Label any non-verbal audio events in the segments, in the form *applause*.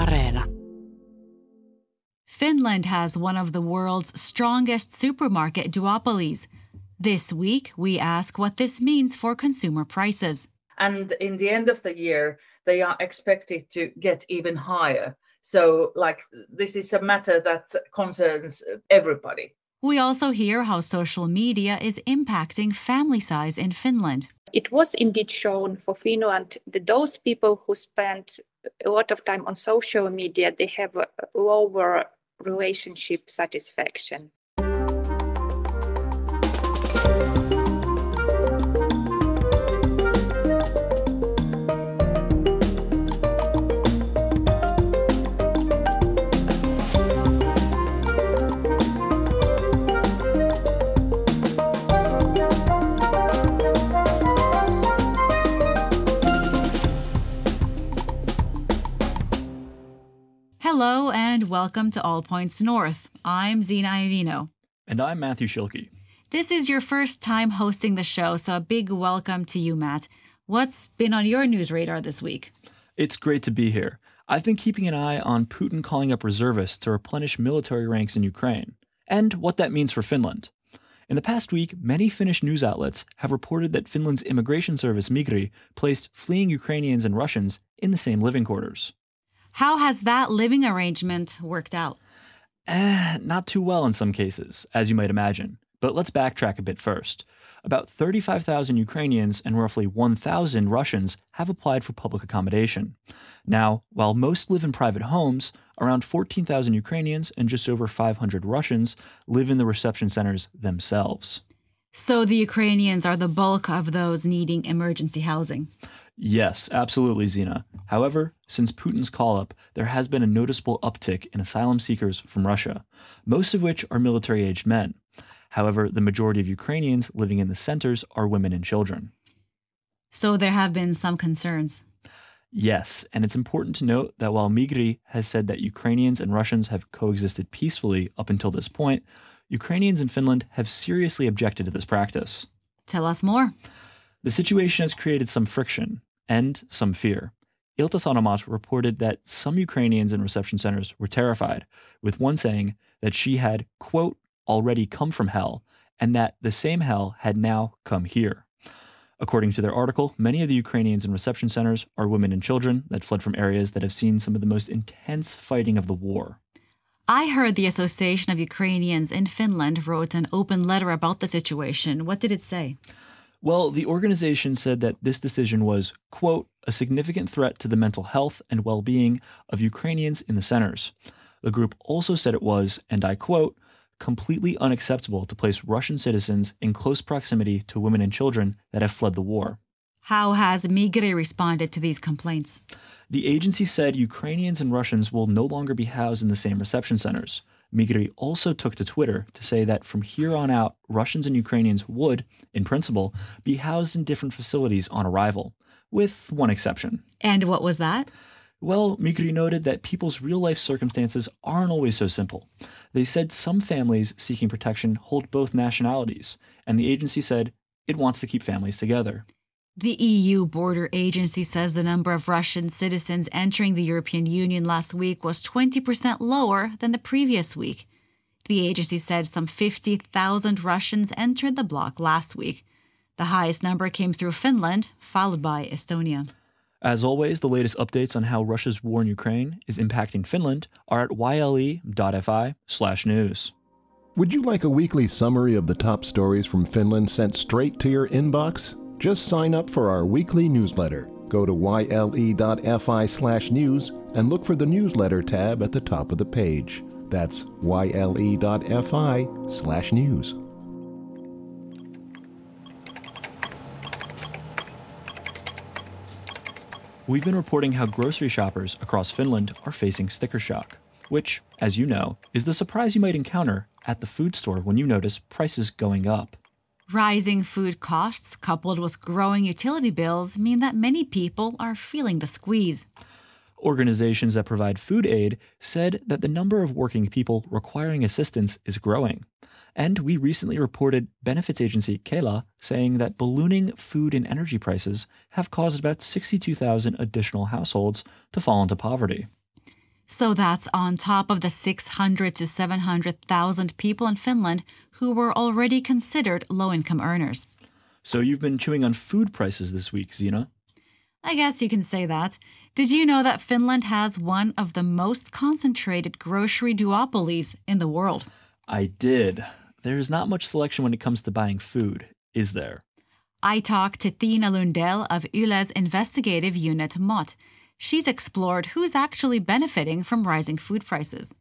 Areena. Finland has one of the world's strongest supermarket duopolies. This week, we ask what this means for consumer prices. and in the end of the year they are expected to get even higher so like this is a matter that concerns everybody We also hear how social media is impacting family size in Finland. it was indeed shown for Finland that those people who spend a lot of time on social media they have lower relationship satisfaction. Welcome to All Points North. I'm Zena Iovino. And I'm Matthew Schilke. This is your first time hosting the show, so a big welcome to you, Matt. What's been on your news radar this week? It's great to be here. I've been keeping an eye on Putin calling up reservists to replenish military ranks in Ukraine, and what that means for Finland. In the past week, many Finnish news outlets have reported that Finland's immigration service Migri placed fleeing Ukrainians and Russians in the same living quarters. How has that living arrangement worked out? Eh, not too well in some cases, as you might imagine. But let's backtrack a bit first. About 35,000 Ukrainians and roughly 1,000 Russians have applied for public accommodation. Now, while most live in private homes, around 14,000 Ukrainians and just over 500 Russians live in the reception centers themselves. So the Ukrainians are the bulk of those needing emergency housing. Yes, absolutely, Zena. However, since Putin's call up, there has been a noticeable uptick in asylum seekers from Russia, most of which are military aged men. However, the majority of Ukrainians living in the centers are women and children. So there have been some concerns. Yes, and it's important to note that while Migri has said that Ukrainians and Russians have coexisted peacefully up until this point, Ukrainians in Finland have seriously objected to this practice. Tell us more. The situation has created some friction and some fear. Ilta Sanomat reported that some Ukrainians in reception centers were terrified, with one saying that she had, quote, already come from hell, and that the same hell had now come here. According to their article, many of the Ukrainians in reception centers are women and children that fled from areas that have seen some of the most intense fighting of the war. I heard the Association of Ukrainians in Finland wrote an open letter about the situation. What did it say? Well, the organization said that this decision was, quote, a significant threat to the mental health and well being of Ukrainians in the centers. The group also said it was, and I quote, completely unacceptable to place Russian citizens in close proximity to women and children that have fled the war. How has Migri responded to these complaints? The agency said Ukrainians and Russians will no longer be housed in the same reception centers. Migri also took to Twitter to say that from here on out, Russians and Ukrainians would, in principle, be housed in different facilities on arrival, with one exception. And what was that? Well, Migri noted that people's real life circumstances aren't always so simple. They said some families seeking protection hold both nationalities, and the agency said it wants to keep families together. The EU border agency says the number of Russian citizens entering the European Union last week was 20% lower than the previous week. The agency said some 50,000 Russians entered the bloc last week. The highest number came through Finland, followed by Estonia. As always, the latest updates on how Russia's war in Ukraine is impacting Finland are at yle.fi/news. Would you like a weekly summary of the top stories from Finland sent straight to your inbox? Just sign up for our weekly newsletter. Go to yle.fi/news and look for the newsletter tab at the top of the page. That's yle.fi/news. We've been reporting how grocery shoppers across Finland are facing sticker shock, which, as you know, is the surprise you might encounter at the food store when you notice prices going up. Rising food costs coupled with growing utility bills mean that many people are feeling the squeeze. Organizations that provide food aid said that the number of working people requiring assistance is growing. And we recently reported benefits agency Kela saying that ballooning food and energy prices have caused about 62,000 additional households to fall into poverty. So that's on top of the 600 to 700,000 people in Finland who were already considered low income earners. So you've been chewing on food prices this week, Zena? I guess you can say that. Did you know that Finland has one of the most concentrated grocery duopolies in the world? I did. There's not much selection when it comes to buying food, is there? I talked to Tiina Lundell of Yle's investigative unit MOT. She's explored who's actually benefiting from rising food prices.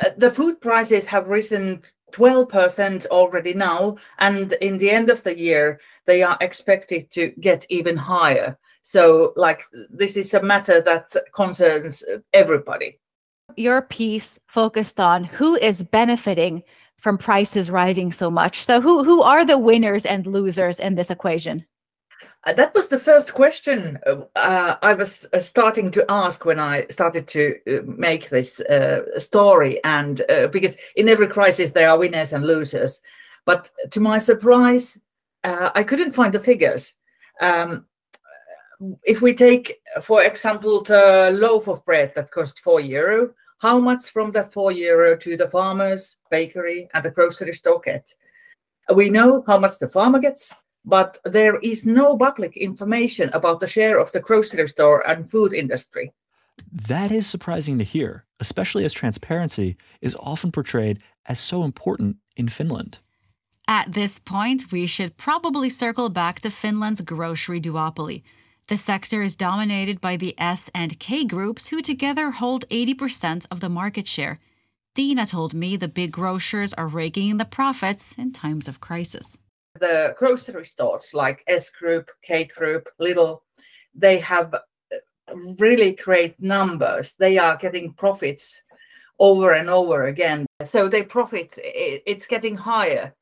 Uh, the food prices have risen 12% already now, and in the end of the year, they are expected to get even higher. So, like, this is a matter that concerns everybody. Your piece focused on who is benefiting from prices rising so much. So, who, who are the winners and losers in this equation? Uh, that was the first question uh, I was uh, starting to ask when I started to uh, make this uh, story. And uh, because in every crisis, there are winners and losers. But to my surprise, I couldn't find the figures. Um, if we take, for example, the loaf of bread that cost four euro, how much from that four euro to the farmers, bakery, and the grocery store get? We know how much the farmer gets, but there is no public information about the share of the grocery store and food industry. That is surprising to hear, especially as transparency is often portrayed as so important in Finland. At this point, we should probably circle back to Finland's grocery duopoly. The sector is dominated by the S and K groups, who together hold 80% of the market share. Tiina told me the big grocers are raking in the profits in times of crisis the grocery stores like S Group, K Group, Lidl, they have really great numbers. They are getting profits over and over again. So they profit, it's getting higher,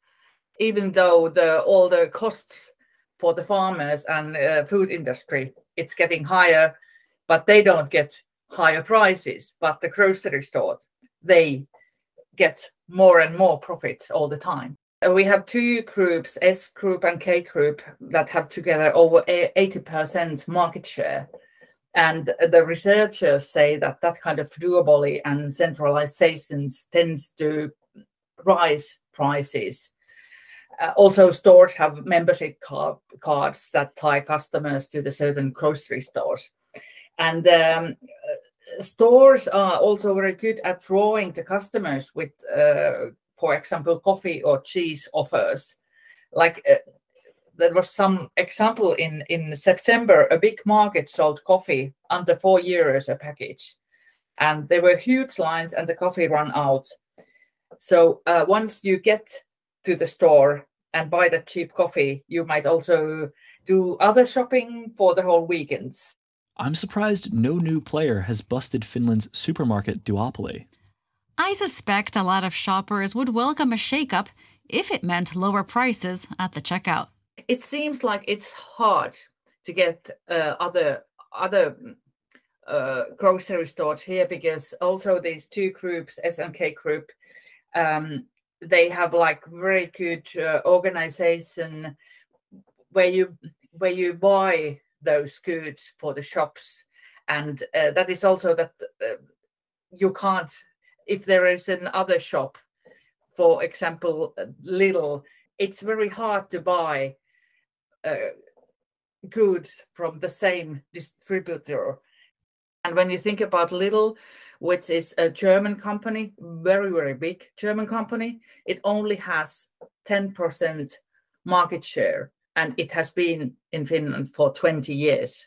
even though the all the costs for the farmers and uh, food industry, it's getting higher, but they don't get higher prices. But the grocery stores, they get more and more profits all the time. Uh, we have two groups, S group and K group, that have together over 80% market share. And the researchers say that that kind of duopoly and centralizations tends to rise prices. Uh, also, stores have membership card, cards that tie customers to the certain grocery stores. And um, uh, stores are also very good at drawing the customers with uh, for example, coffee or cheese offers. Like uh, there was some example in in September, a big market sold coffee under four euros a package, and there were huge lines, and the coffee ran out. So uh, once you get to the store and buy that cheap coffee, you might also do other shopping for the whole weekends. I'm surprised no new player has busted Finland's supermarket duopoly. I suspect a lot of shoppers would welcome a shakeup if it meant lower prices at the checkout. It seems like it's hard to get uh, other other uh, grocery stores here because also these two groups, SNK group, um, they have like very good uh, organization where you where you buy those goods for the shops, and uh, that is also that uh, you can't if there is another shop, for example, Lidl, it's very hard to buy uh, goods from the same distributor. And when you think about Lidl, which is a German company, very, very big German company, it only has 10% market share and it has been in Finland for 20 years.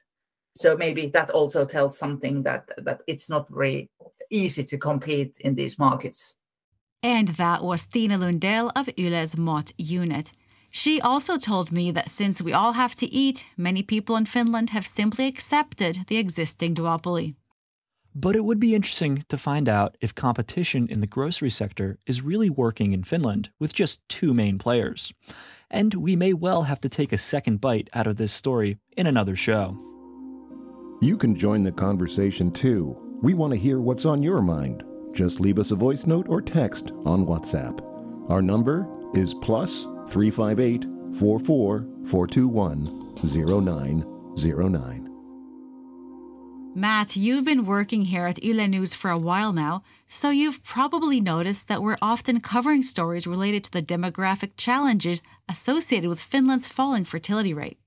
So maybe that also tells something that that it's not very easy to compete in these markets. And that was Tiina Lundell of Yle's MOT unit. She also told me that since we all have to eat, many people in Finland have simply accepted the existing duopoly. But it would be interesting to find out if competition in the grocery sector is really working in Finland with just two main players. And we may well have to take a second bite out of this story in another show. You can join the conversation too we want to hear what's on your mind. Just leave us a voice note or text on WhatsApp. Our number is plus 358 44 421 0909. Matt, you've been working here at Yle News for a while now, so you've probably noticed that we're often covering stories related to the demographic challenges associated with Finland's falling fertility rate.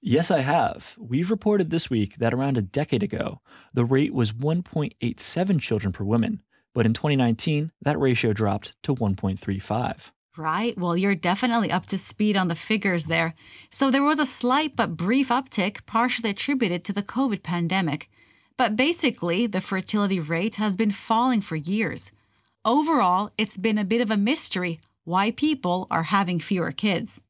Yes, I have. We've reported this week that around a decade ago, the rate was 1.87 children per woman, but in 2019, that ratio dropped to 1.35. Right. Well, you're definitely up to speed on the figures there. So there was a slight but brief uptick, partially attributed to the COVID pandemic. But basically, the fertility rate has been falling for years. Overall, it's been a bit of a mystery why people are having fewer kids.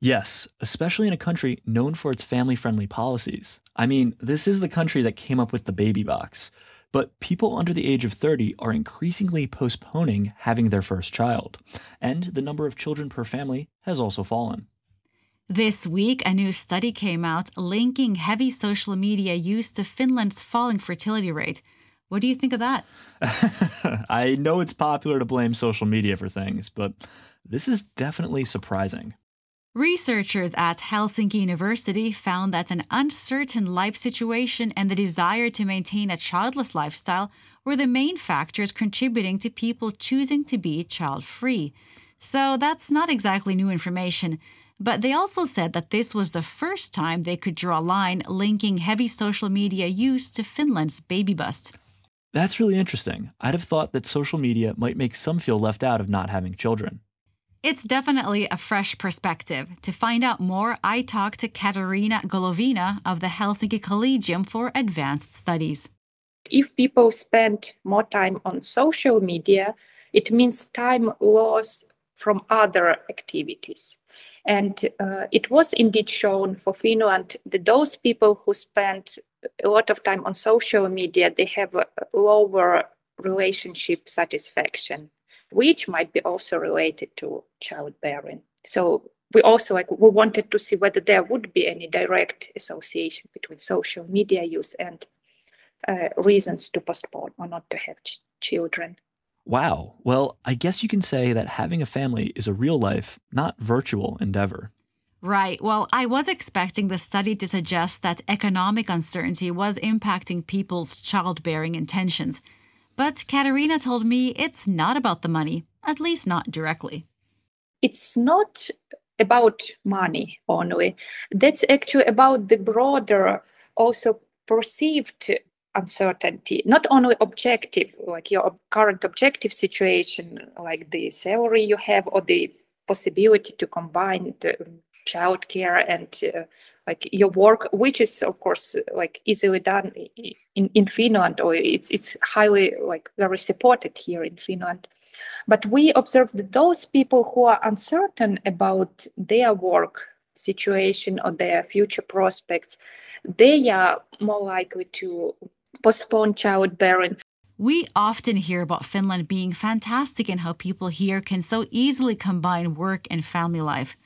Yes, especially in a country known for its family friendly policies. I mean, this is the country that came up with the baby box but people under the age of 30 are increasingly postponing having their first child, and the number of children per family has also fallen. This week, a new study came out linking heavy social media use to Finland's falling fertility rate. What do you think of that? *laughs* I know it's popular to blame social media for things, but this is definitely surprising. Researchers at Helsinki University found that an uncertain life situation and the desire to maintain a childless lifestyle were the main factors contributing to people choosing to be child free. So that's not exactly new information. But they also said that this was the first time they could draw a line linking heavy social media use to Finland's baby bust. That's really interesting. I'd have thought that social media might make some feel left out of not having children. It's definitely a fresh perspective. To find out more, I talked to Katarina Golovina of the Helsinki Collegium for Advanced Studies. If people spend more time on social media, it means time lost from other activities. And uh, it was indeed shown for Finland that those people who spend a lot of time on social media, they have a lower relationship satisfaction which might be also related to childbearing. So we also like we wanted to see whether there would be any direct association between social media use and uh, reasons to postpone or not to have ch- children. Wow. Well, I guess you can say that having a family is a real life, not virtual endeavor. Right. Well, I was expecting the study to suggest that economic uncertainty was impacting people's childbearing intentions. But Katerina told me it's not about the money, at least not directly. It's not about money only. That's actually about the broader, also perceived uncertainty, not only objective, like your current objective situation, like the salary you have or the possibility to combine the childcare and uh, like your work, which is of course like easily done in, in Finland, or it's it's highly like very supported here in Finland. But we observe that those people who are uncertain about their work situation or their future prospects, they are more likely to postpone childbearing. We often hear about Finland being fantastic in how people here can so easily combine work and family life.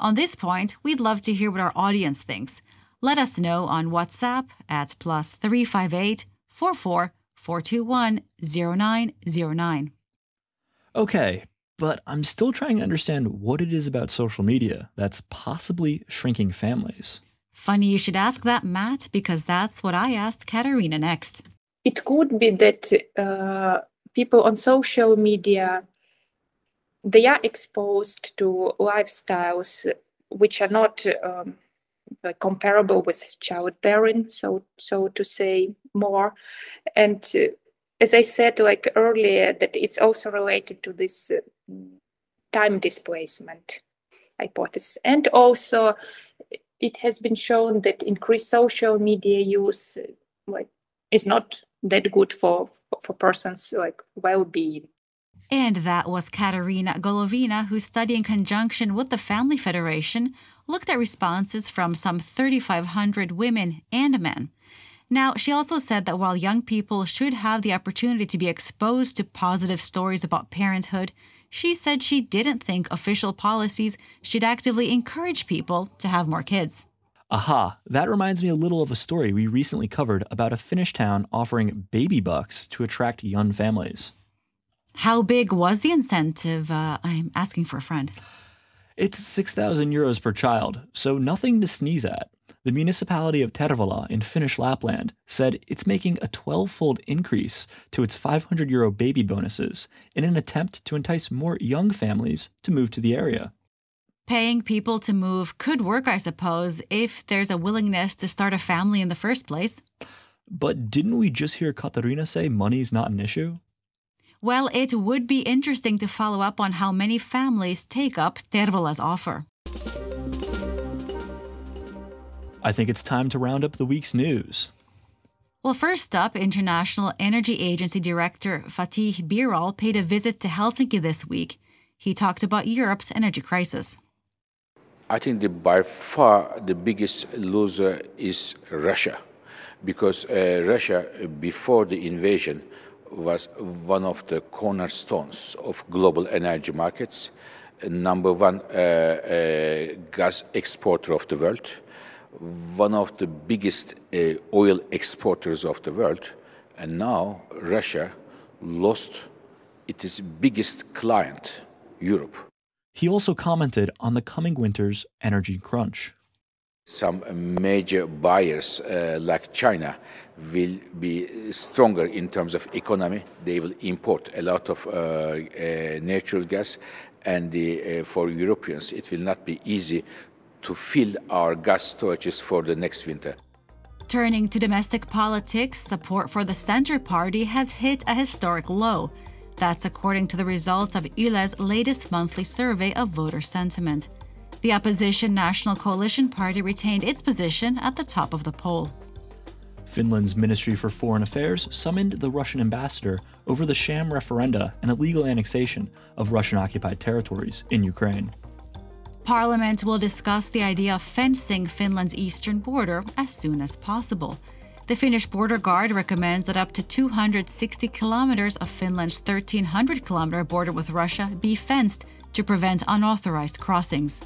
On this point, we'd love to hear what our audience thinks. Let us know on WhatsApp at plus 358 44 421 0909. Okay, but I'm still trying to understand what it is about social media that's possibly shrinking families. Funny you should ask that, Matt, because that's what I asked Katerina next. It could be that uh, people on social media they are exposed to lifestyles which are not um, comparable with childbearing, so so to say more. And uh, as I said, like earlier, that it's also related to this uh, time displacement hypothesis, and also it has been shown that increased social media use like is not that good for for persons like well-being and that was Katerina Golovina, who studied in conjunction with the Family Federation, looked at responses from some 3,500 women and men. Now, she also said that while young people should have the opportunity to be exposed to positive stories about parenthood, she said she didn't think official policies should actively encourage people to have more kids. Aha, that reminds me a little of a story we recently covered about a Finnish town offering baby bucks to attract young families. How big was the incentive? Uh, I'm asking for a friend. It's 6,000 euros per child, so nothing to sneeze at. the municipality of Tervola in Finnish Lapland said it's making a 12 fold increase to its 500 euro baby bonuses in an attempt to entice more young families to move to the area. Paying people to move could work, I suppose, if there's a willingness to start a family in the first place. But didn't we just hear Katarina say money's not an issue? Well, it would be interesting to follow up on how many families take up Tervola's offer. I think it's time to round up the week's news. Well, first up, International Energy Agency Director Fatih Birol paid a visit to Helsinki this week. He talked about Europe's energy crisis. I think the, by far the biggest loser is Russia, because uh, Russia, before the invasion, was one of the cornerstones of global energy markets, number one uh, uh, gas exporter of the world, one of the biggest uh, oil exporters of the world, and now Russia lost its biggest client, Europe. He also commented on the coming winter's energy crunch. Some major buyers uh, like China will be stronger in terms of economy. They will import a lot of uh, uh, natural gas, and the, uh, for Europeans, it will not be easy to fill our gas storages for the next winter. Turning to domestic politics, support for the Centre Party has hit a historic low. That's according to the results of Yle's latest monthly survey of voter sentiment. The opposition National Coalition Party retained its position at the top of the poll. Finland's Ministry for Foreign Affairs summoned the Russian ambassador over the sham referenda and illegal annexation of Russian occupied territories in Ukraine. Parliament will discuss the idea of fencing Finland's eastern border as soon as possible. The Finnish border guard recommends that up to 260 kilometers of Finland's 1,300 kilometer border with Russia be fenced to prevent unauthorized crossings.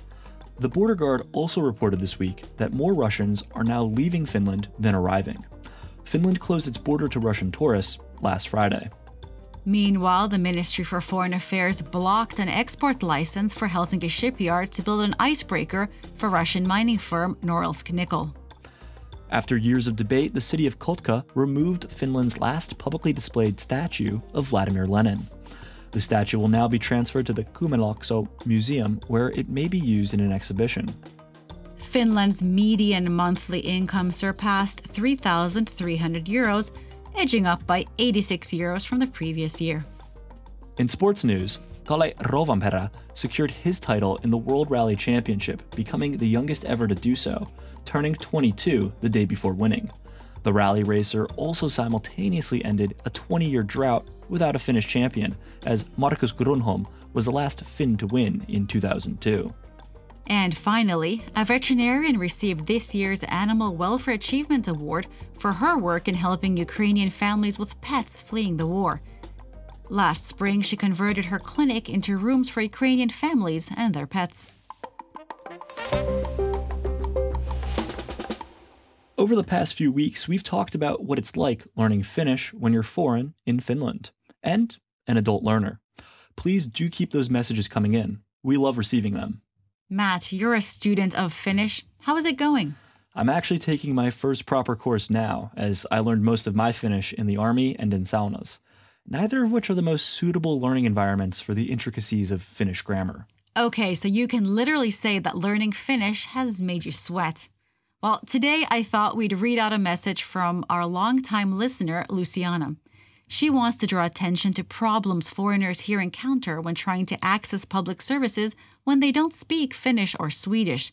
The border guard also reported this week that more Russians are now leaving Finland than arriving. Finland closed its border to Russian tourists last Friday. Meanwhile, the Ministry for Foreign Affairs blocked an export license for Helsinki shipyard to build an icebreaker for Russian mining firm Norilsk Nickel. After years of debate, the city of Kotka removed Finland's last publicly displayed statue of Vladimir Lenin. The statue will now be transferred to the Kymenlaakso Museum, where it may be used in an exhibition. Finland's median monthly income surpassed 3,300 euros, edging up by 86 euros from the previous year. In sports news, Kalle Rovanperä secured his title in the World Rally Championship, becoming the youngest ever to do so, turning 22 the day before winning. The rally racer also simultaneously ended a 20 year drought without a Finnish champion, as Markus Grönholm was the last Finn to win in 2002. And finally, a veterinarian received this year's Animal Welfare Achievement Award for her work in helping Ukrainian families with pets fleeing the war. Last spring, she converted her clinic into rooms for Ukrainian families and their pets. Over the past few weeks, we've talked about what it's like learning Finnish when you're foreign in Finland and an adult learner. Please do keep those messages coming in. We love receiving them. Matt, you're a student of Finnish. How is it going? I'm actually taking my first proper course now, as I learned most of my Finnish in the army and in saunas, neither of which are the most suitable learning environments for the intricacies of Finnish grammar. Okay, so you can literally say that learning Finnish has made you sweat. Well, today I thought we'd read out a message from our longtime listener, Luciana. She wants to draw attention to problems foreigners here encounter when trying to access public services when they don't speak Finnish or Swedish.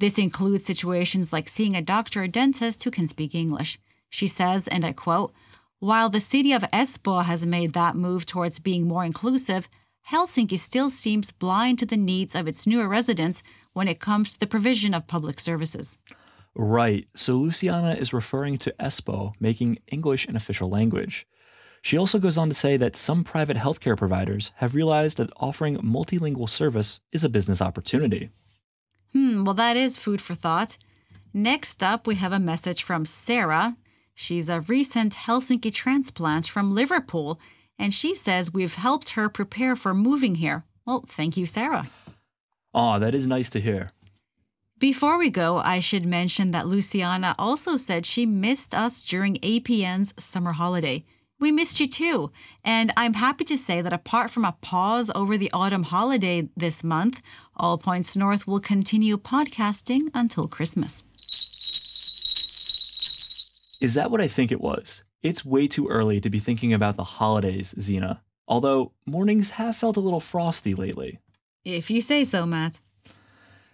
This includes situations like seeing a doctor or dentist who can speak English. She says, and I quote, While the city of Espoo has made that move towards being more inclusive, Helsinki still seems blind to the needs of its newer residents when it comes to the provision of public services. Right, so Luciana is referring to Espoo making English an official language. She also goes on to say that some private healthcare providers have realized that offering multilingual service is a business opportunity. Hmm, well, that is food for thought. Next up, we have a message from Sarah. She's a recent Helsinki transplant from Liverpool, and she says we've helped her prepare for moving here. Well, thank you, Sarah. Aw, that is nice to hear. Before we go, I should mention that Luciana also said she missed us during APN's summer holiday. We missed you too. And I'm happy to say that apart from a pause over the autumn holiday this month, All Points North will continue podcasting until Christmas. Is that what I think it was? It's way too early to be thinking about the holidays, Zena. Although mornings have felt a little frosty lately. If you say so, Matt.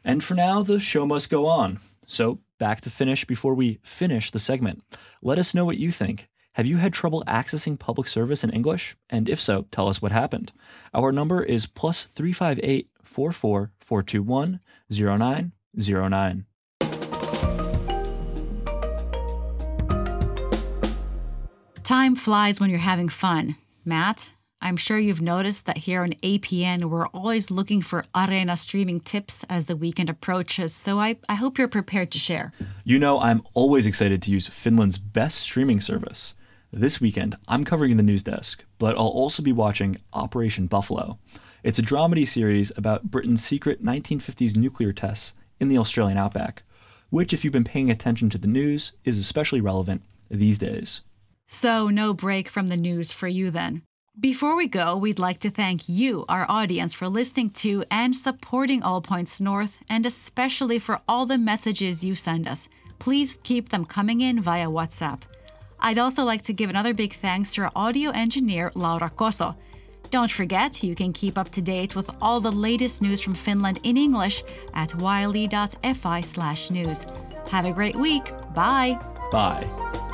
And for now, the show must go on. So, back to Finnish before we finish the segment. Let us know what you think. Have you had trouble accessing public service in English? And if so, tell us what happened. Our number is plus 358 44 421 0909. Time flies when you're having fun. Matt, I'm sure you've noticed that here on APN, we're always looking for Areena streaming tips as the weekend approaches, so I, I hope you're prepared to share. You know, I'm always excited to use Finland's best streaming service. This weekend, I'm covering the news desk, but I'll also be watching Operation Buffalo. It's a dramedy series about Britain's secret 1950s nuclear tests in the Australian outback, which, if you've been paying attention to the news, is especially relevant these days. So, no break from the news for you then. Before we go, we'd like to thank you, our audience, for listening to and supporting All Points North, and especially for all the messages you send us. Please keep them coming in via WhatsApp. I'd also like to give another big thanks to our audio engineer, Laura Koso. Don't forget, you can keep up to date with all the latest news from Finland in English at yle.fi slash news. Have a great week. Bye. Bye.